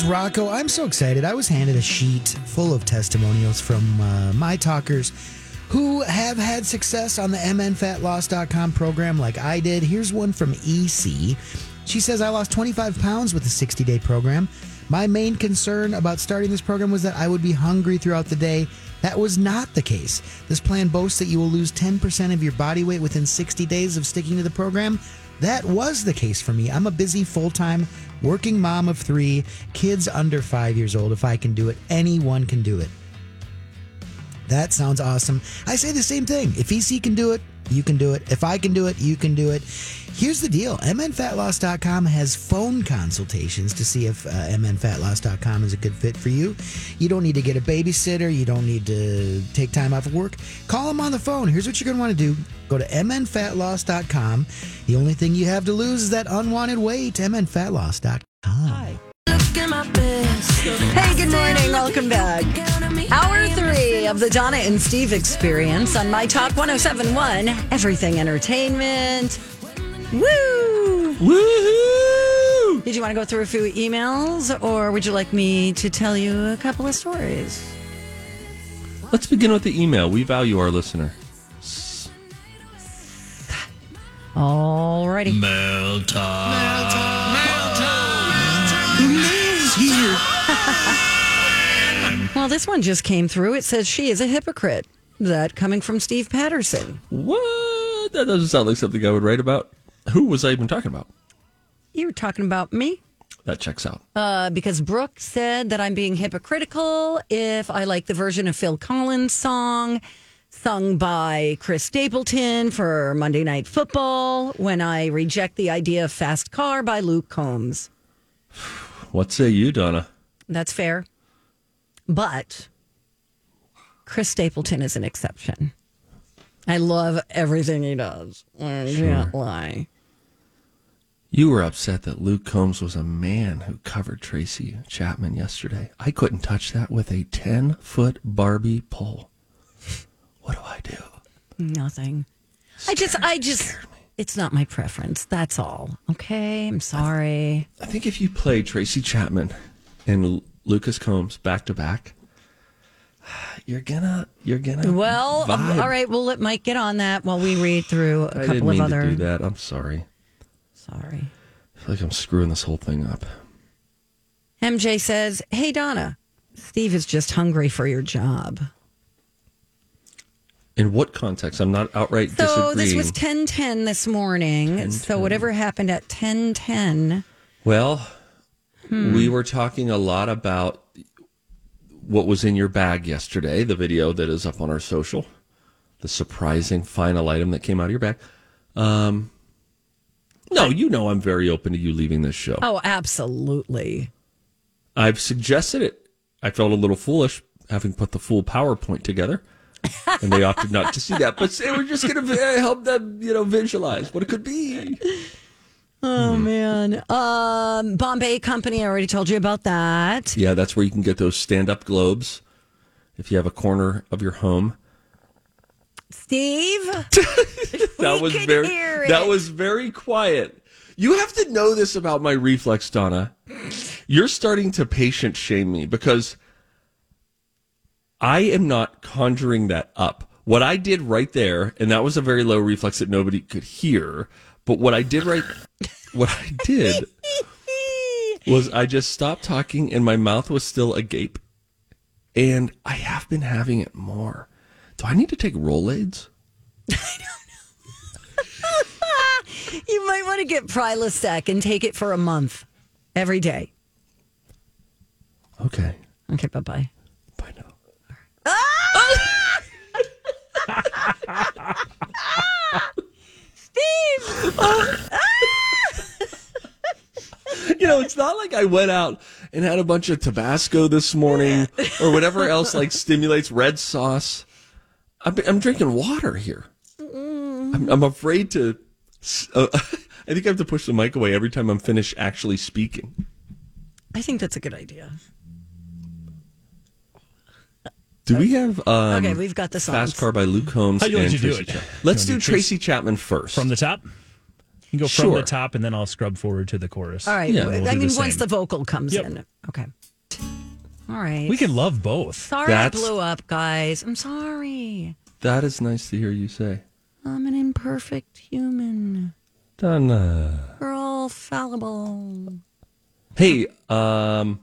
Is Rocco. I'm so excited. I was handed a sheet full of testimonials from uh, my talkers who have had success on the mnfatloss.com program like I did. Here's one from EC. She says, I lost 25 pounds with the 60 day program. My main concern about starting this program was that I would be hungry throughout the day. That was not the case. This plan boasts that you will lose 10% of your body weight within 60 days of sticking to the program. That was the case for me. I'm a busy full time working mom of three, kids under five years old. If I can do it, anyone can do it. That sounds awesome. I say the same thing. If EC can do it, you can do it. If I can do it, you can do it. Here's the deal mnfatloss.com has phone consultations to see if uh, mnfatloss.com is a good fit for you. You don't need to get a babysitter, you don't need to take time off of work. Call them on the phone. Here's what you're going to want to do go to mnfatloss.com. The only thing you have to lose is that unwanted weight. mnfatloss.com. Hi. Hey, good morning. Welcome back. Hour three of the Donna and Steve experience on My Talk 1071, Everything Entertainment. Woo! Woohoo! Did you want to go through a few emails or would you like me to tell you a couple of stories? Let's begin with the email. We value our listener. Alrighty. Mail Well, this one just came through. It says she is a hypocrite. That coming from Steve Patterson. What? That doesn't sound like something I would write about. Who was I even talking about? You were talking about me? That checks out. Uh, because Brooke said that I'm being hypocritical if I like the version of Phil Collins' song sung by Chris Stapleton for Monday Night Football when I reject the idea of Fast Car by Luke Combs. What say you, Donna? That's fair. But Chris Stapleton is an exception. I love everything he does. I can't lie. You were upset that Luke Combs was a man who covered Tracy Chapman yesterday. I couldn't touch that with a 10 foot Barbie pole. What do I do? Nothing. I just, I just, it's not my preference. That's all. Okay. I'm sorry. I think if you play Tracy Chapman and Lucas Combs back to back, you're gonna, you're gonna. Well, um, vibe. all right. We'll let Mike get on that while we read through a I couple didn't of mean other. to do that. I'm sorry. Sorry. I feel like I'm screwing this whole thing up. MJ says, Hey, Donna, Steve is just hungry for your job. In what context? I'm not outright So this was 1010 this morning. So whatever happened at 1010. Well, Hmm. we were talking a lot about what was in your bag yesterday, the video that is up on our social, the surprising final item that came out of your bag. Um, no, you know I'm very open to you leaving this show. Oh, absolutely. I've suggested it. I felt a little foolish having put the full PowerPoint together. and they opted not to see that, but they were just going to help them, you know, visualize what it could be. Oh, man. Um, Bombay Company, I already told you about that. Yeah, that's where you can get those stand-up globes if you have a corner of your home. Steve? That was very that was very quiet. You have to know this about my reflex, Donna. You're starting to patient shame me because I am not conjuring that up. What I did right there, and that was a very low reflex that nobody could hear, but what I did right what I did was I just stopped talking and my mouth was still agape. And I have been having it more. Do I need to take Rolaids? You might want to get Prilosec and take it for a month every day. Okay. Okay, bye bye. Bye now. Ah! You know, it's not like I went out and had a bunch of Tabasco this morning or whatever else like stimulates red sauce. I'm, I'm drinking water here. I'm, I'm afraid to. Uh, I think I have to push the mic away every time I'm finished actually speaking. I think that's a good idea. Do we have um, Okay, we've got the songs. Fast Car by Luke Combs How do you and want to do Tracy it? Chapman? Let's wanna do do Tracy Chapman first. From the top? You can go from Sure. the top and then I'll scrub forward to the chorus. All right. Yeah, we'll I do mean, the once same. the vocal comes Yep. in. Okay. All right. We can love both. Sorry That's- I blew up, guys. I'm sorry. that is nice to hear you say. I'm an imperfect human. Donna. We're all fallible. Hey, um,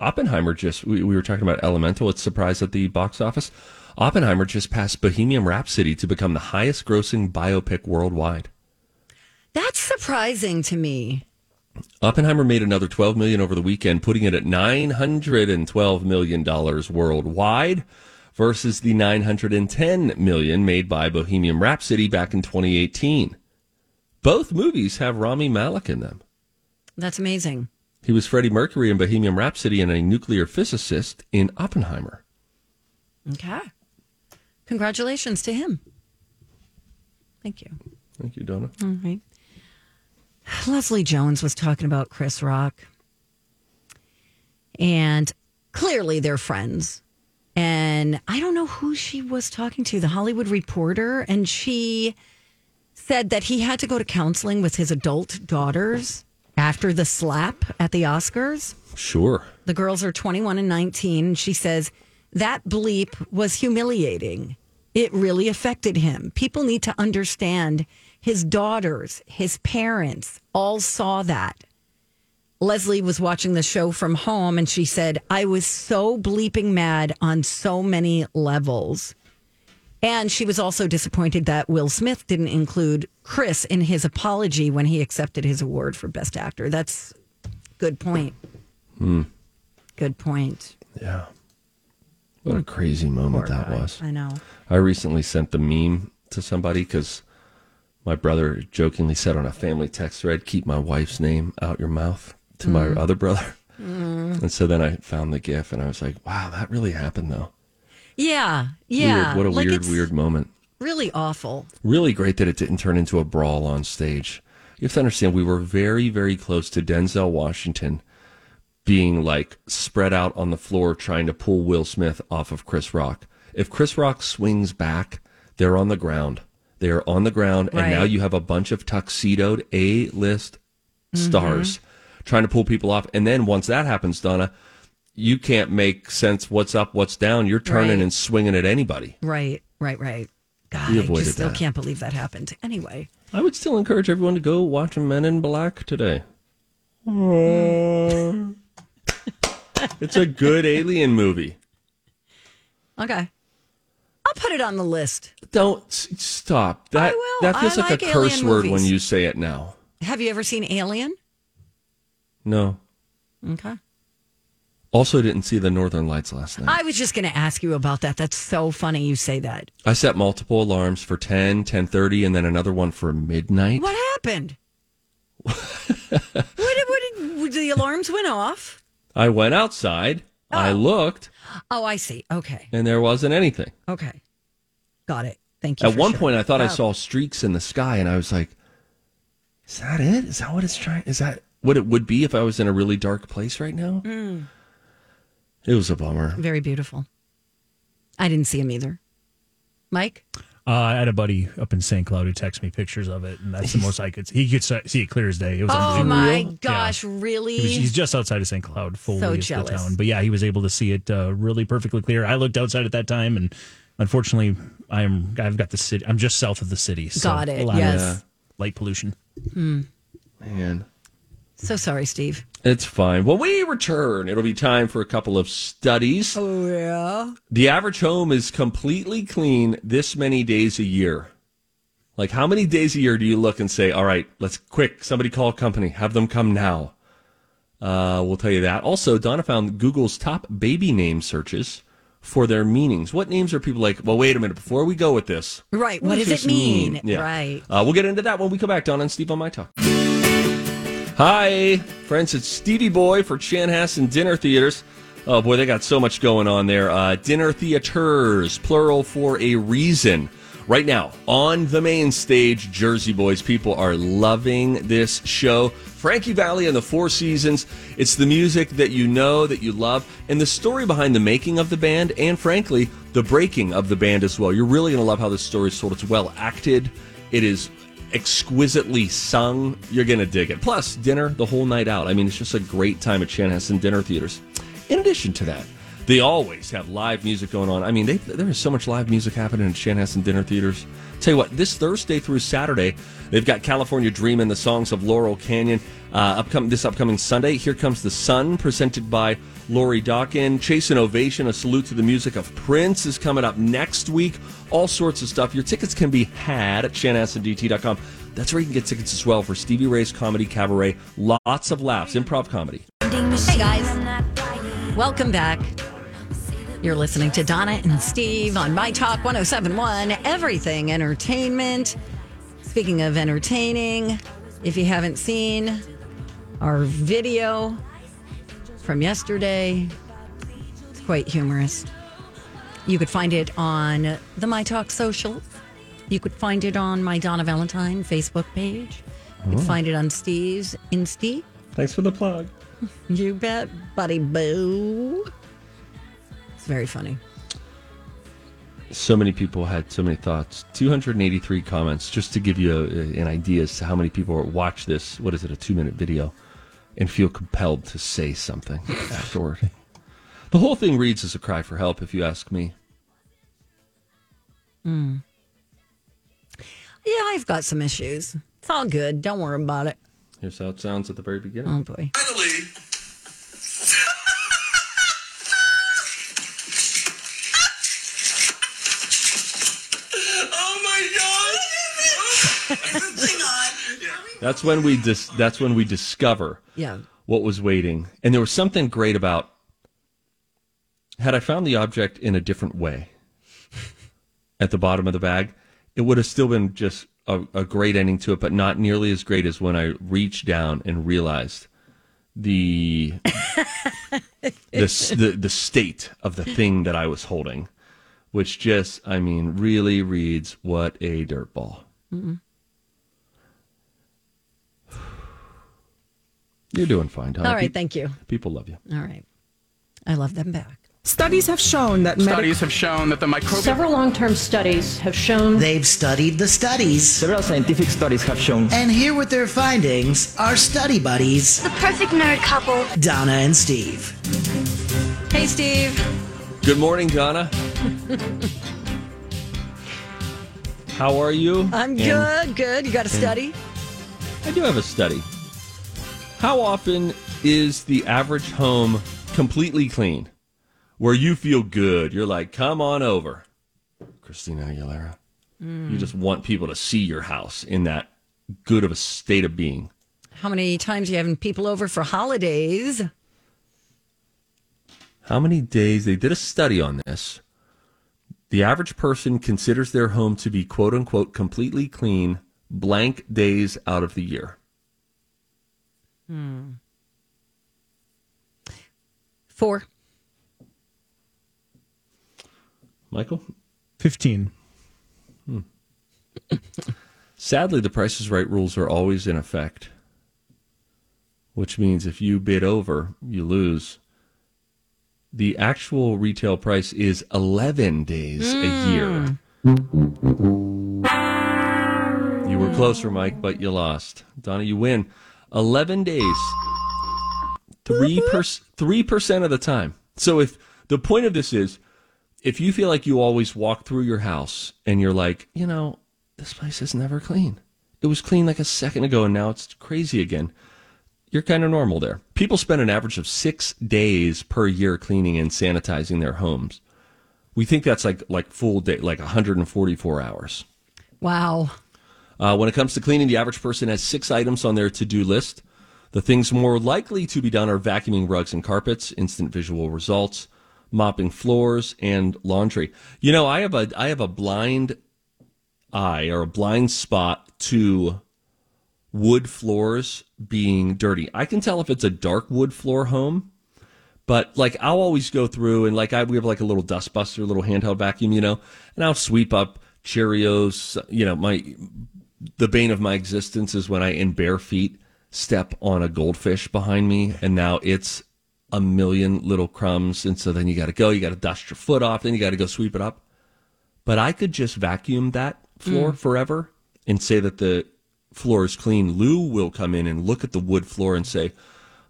Oppenheimer just, we, we were talking about Elemental. It's surprised at the box office. Oppenheimer just passed Bohemian Rhapsody to become the highest grossing biopic worldwide. That's surprising to me. Oppenheimer made another 12 million over the weekend, putting it at 912 million dollars worldwide versus the 910 million made by Bohemian Rhapsody back in 2018. Both movies have Rami Malek in them. That's amazing. He was Freddie Mercury in Bohemian Rhapsody and a nuclear physicist in Oppenheimer. Okay. Congratulations to him. Thank you. Thank you, Donna. All right. Leslie Jones was talking about Chris Rock. And clearly they're friends. And I don't know who she was talking to, the Hollywood Reporter. And she said that he had to go to counseling with his adult daughters after the slap at the Oscars. Sure. The girls are 21 and 19. She says that bleep was humiliating. It really affected him. People need to understand his daughters, his parents all saw that. Leslie was watching the show from home and she said, I was so bleeping mad on so many levels. And she was also disappointed that Will Smith didn't include Chris in his apology when he accepted his award for Best Actor. That's good point. Hmm. Good point. Yeah. What a crazy moment Poor that guy. was. I know. I recently sent the meme to somebody because my brother jokingly said on a family text thread, keep my wife's name out your mouth to my Mm. other brother. And so then I found the gif and I was like, wow, that really happened though. Yeah, yeah. Weird. What a Like, weird, weird moment. Really awful. Really great that it didn't turn into a brawl on stage. You have to understand, we were very, very close to Denzel Washington being like spread out on the floor trying to pull Will Smith off of Chris Rock. If Chris Rock swings back, they're on the ground. They are on the ground, and now you have a bunch of tuxedoed A list mm-hmm. stars trying to pull people off. And then once that happens, Donna, you can't make sense what's up, what's down. You're turning Right. and swinging at anybody. Right, right, right. God, I just still that. can't believe that happened. Anyway, I would still encourage everyone to go watch Men in Black today. it's a good alien movie. okay. I'll put it on the list. Don't stop. That I will. that feels like, like a curse word when you say it now. Have you ever seen Alien? No. Okay. Also didn't see the Northern Lights last night. I was just going to ask you about that. That's so funny you say that. I set multiple alarms for 10, 10:30 and then another one for midnight. What happened? what, did, what did, the alarms went off. I went outside, I looked, Oh, I see. Okay. and there wasn't anything. Okay. Got it. Thank you. At one sharing. point, I thought I saw streaks in the sky, and I was like, "Is that it? Is that what it's trying? Is that what it would be if I was in a really dark place right now?" Hmm. It was a bummer. Very beautiful. I didn't see him either. Mike? Uh, I had a buddy up in St. Cloud who texted me pictures of it, and that's the most I could. He could see it clear as day. It was Oh unbelievable. my Yeah. gosh, really? He was, he's just outside of St. Cloud, fully So is the town. But yeah, he was able to see it uh, really perfectly clear. I looked outside at that time, and unfortunately, I'm I've got the city. I'm just south of the city. So Got it, A lot yes. of light pollution. Man, So sorry, Steve. It's fine. When we return, it'll be time for a couple of studies. Oh, yeah. The average home is completely clean this many days a year. Like, how many days a year do you look and say, all right, let's quick, somebody call a company, have them come now? Uh, we'll tell you that. Also, Donna found Google's top baby name searches for their meanings. What names are people like, well, wait a minute, before we go with this. Right. What, does this it mean? Yeah. Right. Uh, we'll get into that when we come back. Donna and Steve on My Talk. Hi, friends. It's Stevie Boy for Chanhassen Dinner Theaters. Oh, boy, they got so much going on there. Uh, dinner theaters, plural for a reason. Right now, on the main stage, Jersey Boys, people are loving this show. Frankie Valli and the Four Seasons. It's the music that you know, that you love, and the story behind the making of the band, and frankly, the breaking of the band as well. You're really going to love how this story is told. It's well acted. It is exquisitely sung. You're going to dig it. Plus, dinner the whole night out. I mean, it's just a great time at Chanhassen Dinner Theaters. In addition to that, they always have live music going on. I mean, they, there is so much live music happening in Chanhassen Dinner Theaters. Tell you what, this Thursday through Saturday, they've got California Dream and the songs of Laurel Canyon. Uh, this upcoming Sunday, Here Comes the Sun, presented by Lori Dawkin. Chase and Ovation, a salute to the music of Prince, is coming up next week. All sorts of stuff. Your tickets can be had at chanhassendt.com. That's where you can get tickets as well for Stevie Ray's Comedy Cabaret. Lots of laughs, improv comedy. Hey, guys. Welcome back. You're listening to Donna and Steve on My Talk 1071, Everything Entertainment. Speaking of entertaining, if you haven't seen our video from yesterday, it's quite humorous. You could find it on the My Talk social. You could find it on my Donna Valentine Facebook page. You could oh. find it on Steve's Insti. Thanks for the plug. You bet, buddy boo. It's very funny. So many people had so many thoughts. 283 comments, just to give you a, an idea as to how many people watch this. What is it, a two minute video, and feel compelled to say something afterward. The whole thing reads as a cry for help, if you ask me. Mm. Yeah, I've got some issues. It's all good. Don't worry about it. Here's how it sounds at the very beginning. Oh boy. Finally. That's when we dis- That's when we discover Yeah. what was waiting, and there was something great about. Had I found the object in a different way at the bottom of the bag, it would have still been just a, a great ending to it, but not nearly as great as when I reached down and realized the the, the the state of the thing that I was holding, which just, I mean, really reads what a dirtball. Mm-hmm. You're doing fine, Tom. All right. Thank you. People love you. All right. I love them back. Studies have shown that medic- Studies have shown that the microbial Several long term studies have shown They've studied the studies. Several scientific studies have shown And here with their findings are study buddies, The perfect nerd couple. Donna and Steve. Hey, Steve. Good morning, Donna. How are you? I'm And good. Good. You got a study? I do have a study. How often is the average home completely clean? Where you feel good. You're like, come on over. Christina Aguilera. You just want people to see your house in that good of a state of being. How many times are you having people over for holidays? How many days? They did a study on this. The average person considers their home to be quote unquote completely clean blank days out of the year. Four. Michael? 15. Hmm. Sadly, the Price is Right rules are always in effect, which means if you bid over, you lose. The actual retail price is 11 days a year. You were closer, Mike, but you lost. Donna, you win. 11 days. 3 per, 3% of the time. So if the point of this is if you feel like you always walk through your house and you're like, you know, this place is never clean. It was clean like a second ago and now it's crazy again. you're kind of normal there. People spend an average of six days per year cleaning and sanitizing their homes. We think that's like like full day, like 144 hours. Wow. Uh, when it comes to cleaning, the average person has six items on their to do list. The things more likely to be done are vacuuming rugs and carpets, instant visual results, mopping floors, and laundry. You know, I have a I have a blind eye or a blind spot to wood floors being dirty. I can tell if it's a dark wood floor home, but like I'll always go through and like I we have like a little dustbuster, little handheld vacuum, you know, and I'll sweep up Cheerios. You know, my the bane of my existence is when I in bare feet step on a goldfish behind me, and now it's a million little crumbs, and so then you got to go, you got to dust your foot off, then you got to go sweep it up. But I could just vacuum that floor mm. forever and say that the floor is clean. Lou will come in and look at the wood floor and say,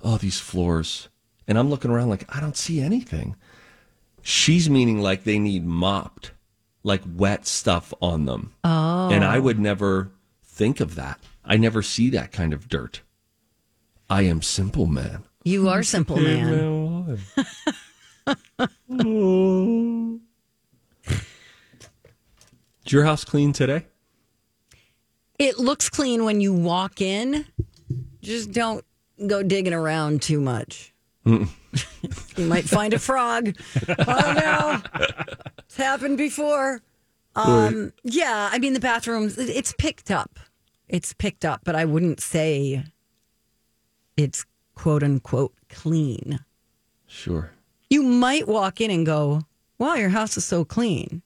"Oh, these floors," and I'm looking around like I don't see anything. She's meaning like they need mopped, like wet stuff on them. Oh. And I would never think of that. I never see that kind of dirt. I am simple, man. You are simple, man. Is your house clean today? It looks clean when you walk in. Just don't go digging around too much. you might find a frog. Oh no. It's happened before. Um, yeah, I mean the bathrooms it's picked up. It's picked up, but I wouldn't say it's quote unquote clean. Sure. You might walk in and go, "Wow, your house is so clean."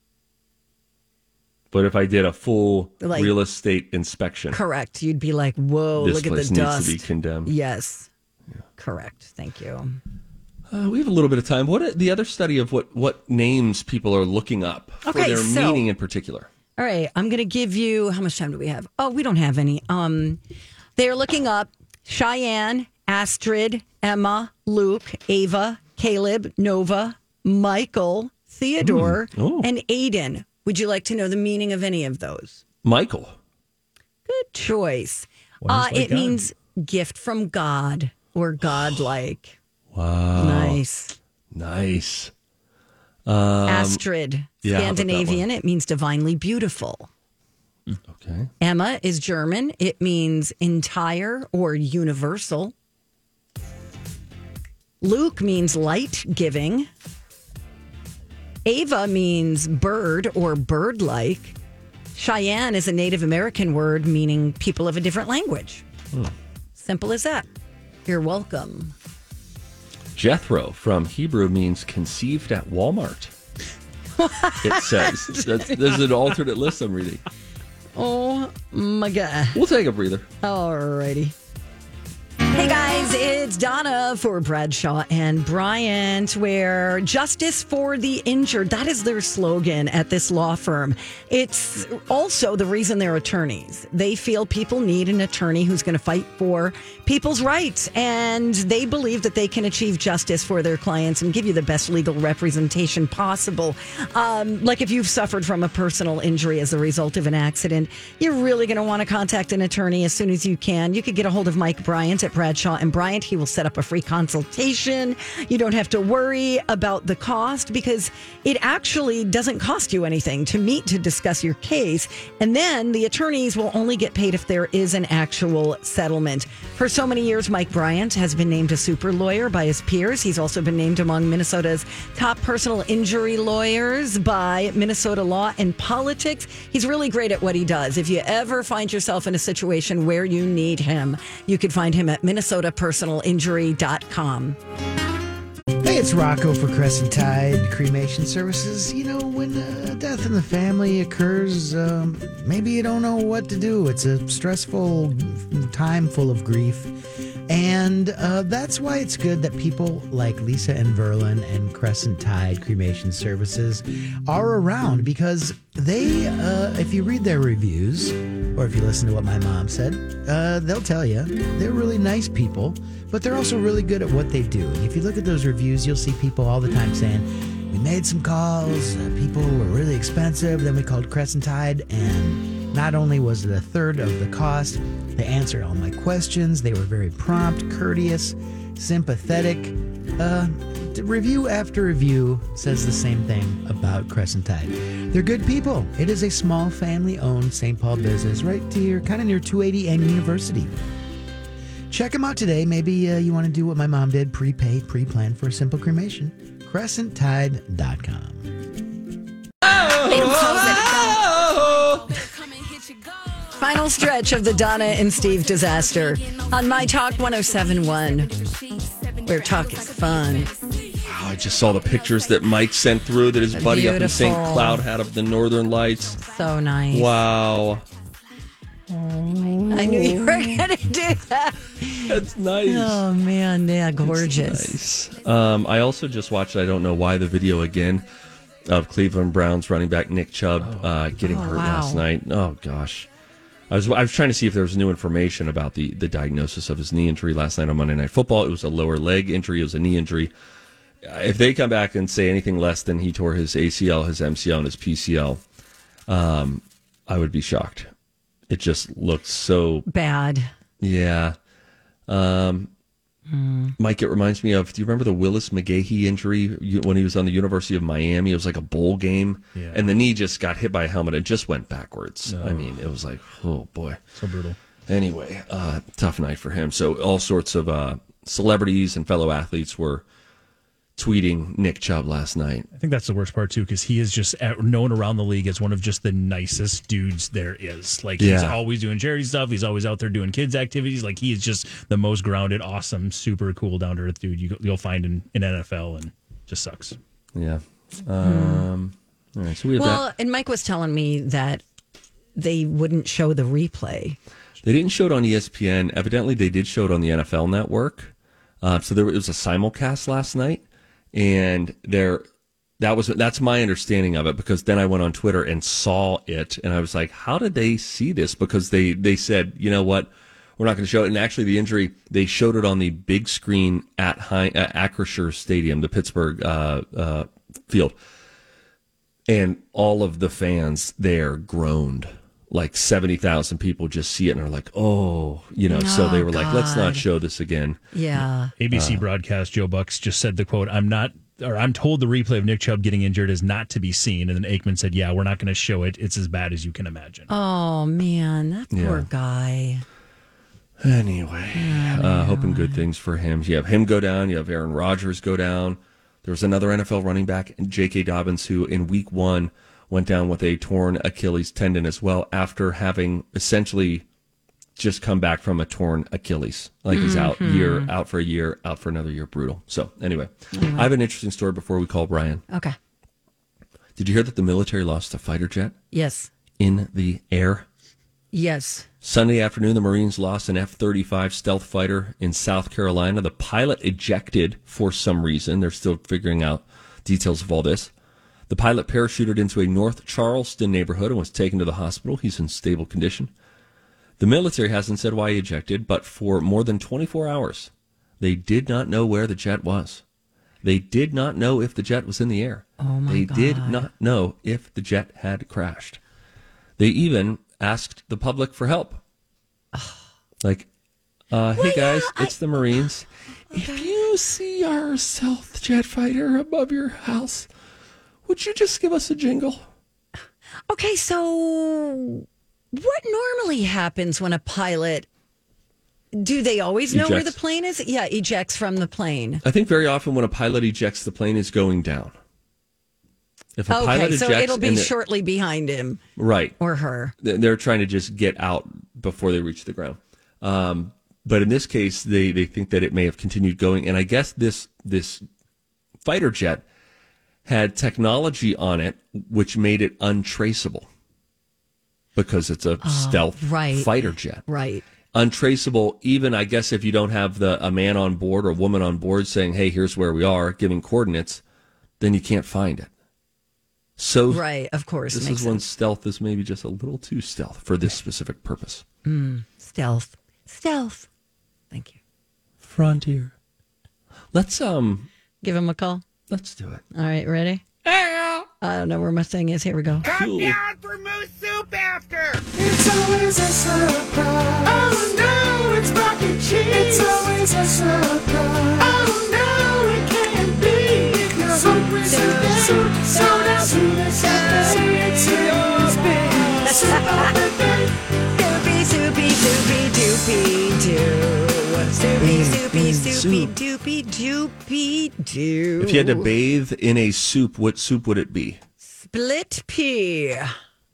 But if I did a full Like- real estate inspection, Correct. You'd be like, "Whoa, this look at the dust." to be condemned. Yes. Correct. Thank you. Uh, we have a little bit of time. What the other study of what what names people are looking up for Okay, their so- meaning in particular? All right, I'm going to give you how much time do we have? Oh, we don't have any. Um, they're looking up Cheyenne, Astrid, Emma, Luke, Ava, Caleb, Nova, Michael, Theodore, Oh. and Aiden. Would you like to know the meaning of any of those? Michael. Good choice. Uh, it God? means gift from God or godlike. Wow. Nice. Nice. Astrid, Um, yeah, about that Scandinavian. It means divinely beautiful. Okay. Emma is German. It means entire or universal. Luke means light giving. Ava means bird or bird like. Cheyenne is a Native American word meaning people of a different language. Simple as that. You're welcome. Jethro from Hebrew means conceived at Walmart. it says. That's, there's an alternate list I'm reading. Oh my God. We'll take a breather. Alrighty. Hey guys, it's Donna for Bradshaw and Bryant, where justice for the injured, that is their slogan at this law firm. It's also the reason they're attorneys. They feel people need an attorney who's going to fight for people's rights, and they believe that they can achieve justice for their clients and give you the best legal representation possible. Um, like if you've suffered from a personal injury as a result of an accident, you're really going to want to contact an attorney as soon as you can. You could get a hold of Mike Bryant at Bradshaw and Bryant. He will set up a free consultation. You don't have to worry about the cost because it actually doesn't cost you anything to meet to discuss your case. And then the attorneys will only get paid if there is an actual settlement. For so many years, Mike Bryant has been named a super lawyer by his peers. He's also been named among Minnesota's top personal injury lawyers by Minnesota Law and Politics. He's really great at what he does. If you ever find yourself in a situation where you need him, you could find him at minnesotapersonalinjury.com. Hey, it's Rocco for Crescent Tide Cremation Services. You know, when a death in the family occurs, um, maybe you don't know what to do. It's a stressful time full of grief. And uh, that's why it's good that people like Lisa and Verlin and Crescent Tide Cremation Services are around because they, uh, if you read their reviews or if you listen to what my mom said, uh, they'll tell you they're really nice people, but they're also really good at what they do. And if you look at those reviews, you'll see people all the time saying, we made some calls, uh, people were really expensive, then we called Crescent Tide and Not only was it a third of the cost, they answered all my questions. They were very prompt, courteous, sympathetic. Uh, review after review says the same thing about Crescent Tide. They're good people. It is a small family owned St. Paul business right here, kind of near 280 and University. Check them out today. Maybe uh, you want to do what my mom did prepay, pre plan for a simple cremation. CrescentTide.com. Final stretch of the Donna and Steve disaster on My Talk 1071, where talk is fun. I just saw the pictures that Mike sent through that his buddy up in St. Cloud had of the Northern Lights. So nice. Wow. I knew you were going to do that. That's nice. Oh, man. Yeah, gorgeous. Nice. Um, I also just watched, I don't know why, the video again of Cleveland Browns running back Nick Chubb uh, getting Oh, hurt wow. last night. Oh, gosh. I was, I was trying to see if there was new information about the, the diagnosis of his knee injury last night on Monday Night Football. It was a lower leg injury, it was a knee injury. Uh, If they come back and say anything less than he tore his ACL, his MCL, and his PCL, um, I would be shocked. It just looked so Bad. yeah. Um, Mike, it reminds me of. Do you remember the Willis McGahee injury when he was on the University of Miami? It was like a bowl game, Yeah. and the knee just got hit by a helmet and just went backwards. I mean, it was like, oh boy. So brutal. Anyway, uh, tough night for him. So all sorts of uh, celebrities and fellow athletes were tweeting Nick Chubb last night. I think that's the worst part too, because he is just known around the league as one of just the nicest dudes there is. Like he's Yeah. always doing charity stuff. He's always out there doing kids activities. Like he is just the most grounded, awesome, super cool, down to earth dude you, you'll find in, in NFL, and just sucks. Yeah. Um, all right. So we have that. Well, and Mike was telling me that they wouldn't show the replay. They didn't show it on ESPN. Evidently, they did show it on the NFL Network. Uh, so there was a simulcast last night, and there that was that's my understanding of it because then I went on Twitter and saw it, and I was like, "How did they see this?" Because they they said, "You know what." We're not going to show it. And actually, the injury, they showed it on the big screen at, High, at Stadium, the Pittsburgh uh, uh, field and all of the fans there groaned. Like seventy thousand people just see it and are like, "Oh, you know." so they were like, "Let's not show this again." Yeah. ABC broadcast Joe Bucks just said the quote, "I'm not." Or I'm told the replay of Nick Chubb getting injured is not to be seen, and then Aikman said, "Yeah, we're not going to show it. It's as bad as you can imagine." Oh, man. That poor Yeah. guy. Anyway, uh, hoping good things for him. You have him go down. You have Aaron Rodgers go down. There was another NFL running back, J.K. Dobbins, who in Week One went down with a torn Achilles tendon as well after having essentially just come back from a torn Achilles. Like he's out mm-hmm. year, out for a year, out for another year. Brutal. So anyway, mm-hmm. I have an interesting story before we call Brian. Okay. Did you hear that the military lost a fighter jet Yes. in the air? Yes. Sunday afternoon, the Marines lost an F 35 stealth fighter in South Carolina. The pilot ejected for some reason. They're still figuring out details of all this. The pilot parachuted into a North Charleston neighborhood and was taken to the hospital. He's in stable condition. The military hasn't said why he ejected, but for more than 24 hours, they did not know where the jet was. They did not know if the jet was in the air. Oh, my they did not know if the jet had crashed. They even asked the public for help. Like, uh, hey guys, it's the Marines. If you see our stealth jet fighter above your house, would you just give us a jingle? Okay, so what normally happens when a pilot do they always know where the plane is? Yeah, ejects from the plane. I think very often when a pilot ejects, the plane is going down. If a pilot Okay, ejects, so it'll be shortly behind him right. or her. They're trying to just get out before they reach the ground. Um, but in this case, they, they think that it may have continued going. And I guess this this fighter jet had technology on it which made it untraceable because it's a stealth Oh, right. fighter jet. Right. Untraceable, even I guess if you don't have the a man on board or a woman on board saying, "Hey, here's where we are," giving coordinates, then you can't find it. So Right, of course. this makes is when sense. stealth is maybe just a little too stealth for this specific purpose. stealth. Stealth. Thank you. Frontier. Let's um Give him a call. Let's do it. All right, ready? I don't know where my thing is. Here we go. Come Cool. for moose soup after. It's always a surprise. Oh no, it's mac and cheese. It's always a surprise. Oh no, it can't be. It's Soup is soup, soda soup, it's yours, baby. Soup of the day. Soupy, soupy, soupy, doopy, doo. Soupy, soupy, soupy, doopy, doopy, doo. If you had to bathe in a soup, what soup would it be? Split pea.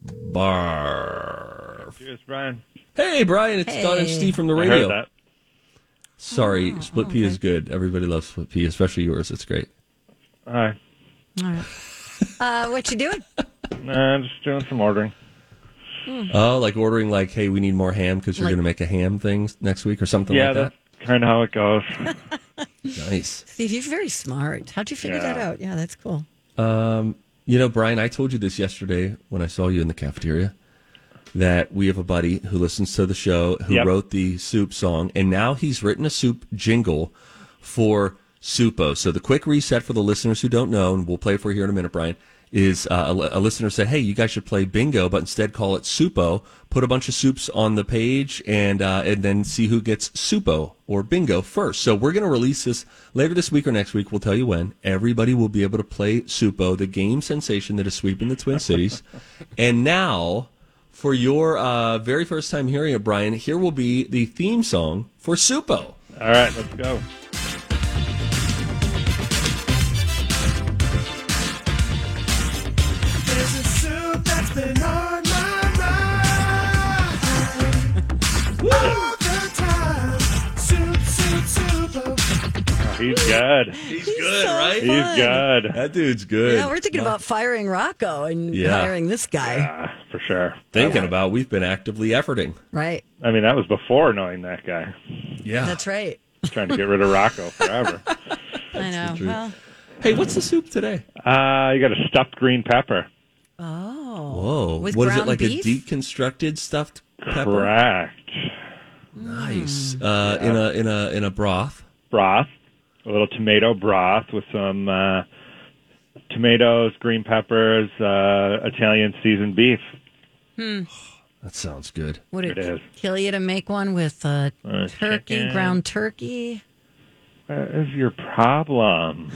Barf. Cheers, Brian. Hey, Brian, it's Don and Steve from the I radio. heard that. Sorry, Oh, split pea is good. Everybody loves split pea, especially yours. It's great. Hi. All right. Uh, what you doing? Nah, I'm just doing some ordering. Hmm. Oh, like ordering like, hey, we need more ham because you're Like- going to make a ham thing next week or something yeah, like that. that's kind of how it goes. Nice. Steve, you're very smart. How'd you figure Yeah. that out? Yeah, that's cool. Um, you know, Brian, I told you this yesterday when I saw you in the cafeteria that we have a buddy who listens to the show who Yep. wrote the soup song, and now he's written a soup jingle for Supo. So the quick reset for the listeners who don't know, and we'll play it for you here in a minute, Brian, is uh, a, a listener said, "Hey, you guys should play bingo, but instead call it Supo. Put a bunch of soups on the page, and uh, and then see who gets Supo or bingo first. So we're going to release this later this week or next week. We'll tell you when. Everybody will be able to play Supo, the game sensation that is sweeping the Twin Cities. and now, for your uh, very first time hearing it, Brian, here will be the theme song for Supo. All right, let's go. He's good. He's, good, so right? He's good. That dude's good. Yeah, we're thinking about firing Rocco and Yeah. hiring this guy. Yeah, for sure. Thinking about, we've been actively efforting. Right. I mean, that was before knowing that guy. Yeah. That's right. Trying to get rid of Rocco forever. I know. Well, Hey, what's the soup today? Uh, you got a stuffed green pepper. oh. Whoa. With what is it like beef? a deconstructed stuffed pepper? Correct. Nice. Uh, in a in a in a broth. Broth. A little tomato broth with some uh, tomatoes, green peppers, uh, Italian seasoned beef. Hmm. That sounds good. Would it, It is. kill you to make one with uh, Uh, turkey, chicken. ground turkey? What is your problem?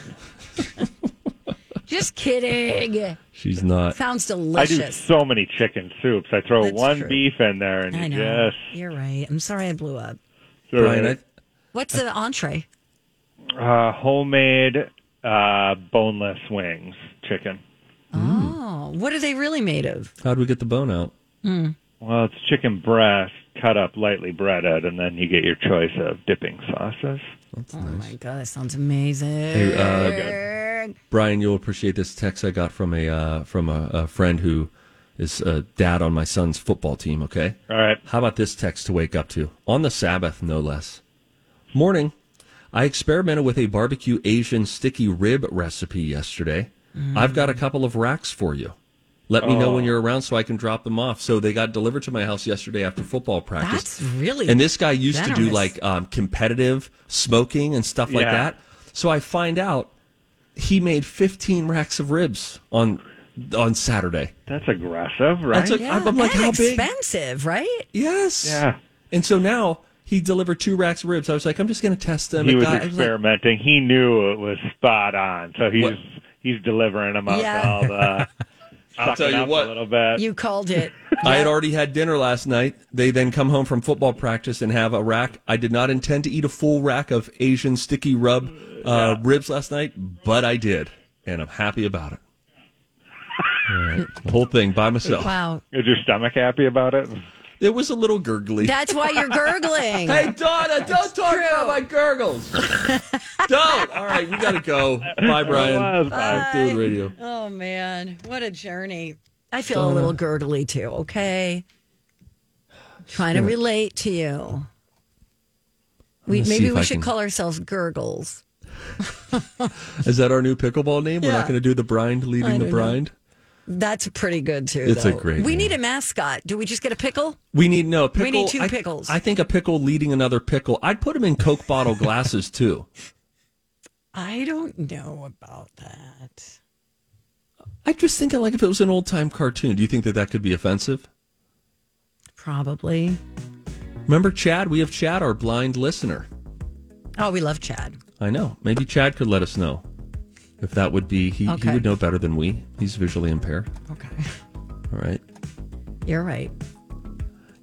Just kidding. She's not. Sounds delicious. I do delicious. so many chicken soups. I throw That's one true. beef in there, and I you know. just You're right. I'm sorry I blew up. Brian, I, What's the entree? uh, homemade uh, boneless wings, chicken. Oh, what are they really made of? how'd we get the bone out? Well, it's chicken breast cut up lightly breaded, and then you get your choice of dipping sauces. That's oh my god, that sounds amazing. Hey, uh, Brian, you'll appreciate this text I got from a uh, from a, a friend who is a dad on my son's football team. Okay. All right. How about this text to wake up to on the Sabbath, no less. Morning. I experimented with a barbecue Asian sticky rib recipe yesterday. I've got a couple of racks for you. Let me know when you're around so I can drop them off. So they got delivered to my house yesterday after football practice. That's really And this guy used to do like um, competitive smoking and stuff like Yeah. that. So I find out he made 15 racks of ribs on on Saturday. That's aggressive, right? That's a- yeah, I'm like, and how big? expensive, right? Yes. yeah. And so now he delivered two racks of ribs. I was like, I'm just going to test them. He It was got- I was like, experimenting. he knew it was spot on, so he's What? he's delivering them out Yeah. all the. I'll tell you up what. a little bit. You called it. I had already had dinner last night. They then come home from football practice and have a rack. I did not intend to eat a full rack of Asian sticky rub uh, ribs last night, but I did, and I'm happy about it. All right. Whole thing by myself. Wow. Is your stomach happy about it? It was a little gurgly. That's why you're gurgling. Hey, Donna, don't talk true. about my gurgles. don't. All right, we got to go. Bye, Brian. was. Bye. Dude Radio. Oh man, what a journey. I feel a little gurgly too, okay? Trying to relate to you. We maybe we I should can- call ourselves gurgles. Is that our new pickleball name? We're not going to do the brind leading the know. That's pretty good too. It's a though. great We name. need a mascot. Do we just get a pickle? We need no pickle. We need two I- pickles. I, think a pickle leading another pickle. I'd put them in Coke bottle glasses too. I don't know about that. I just think like if it was an old time cartoon, do you think that that could be offensive? Probably. Remember Chad? We have Chad, our blind listener. Oh, we love Chad. I know. Maybe Chad could let us know if that would be. He, Okay. he would know better than we. He's visually impaired. Okay. All right. You're right.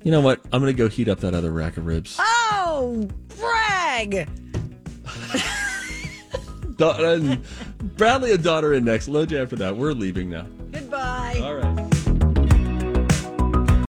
You know what? I'm going to go heat up that other rack of ribs. Oh, brag! Da- Bradley and daughter in next. Load you after that. We're leaving now. Good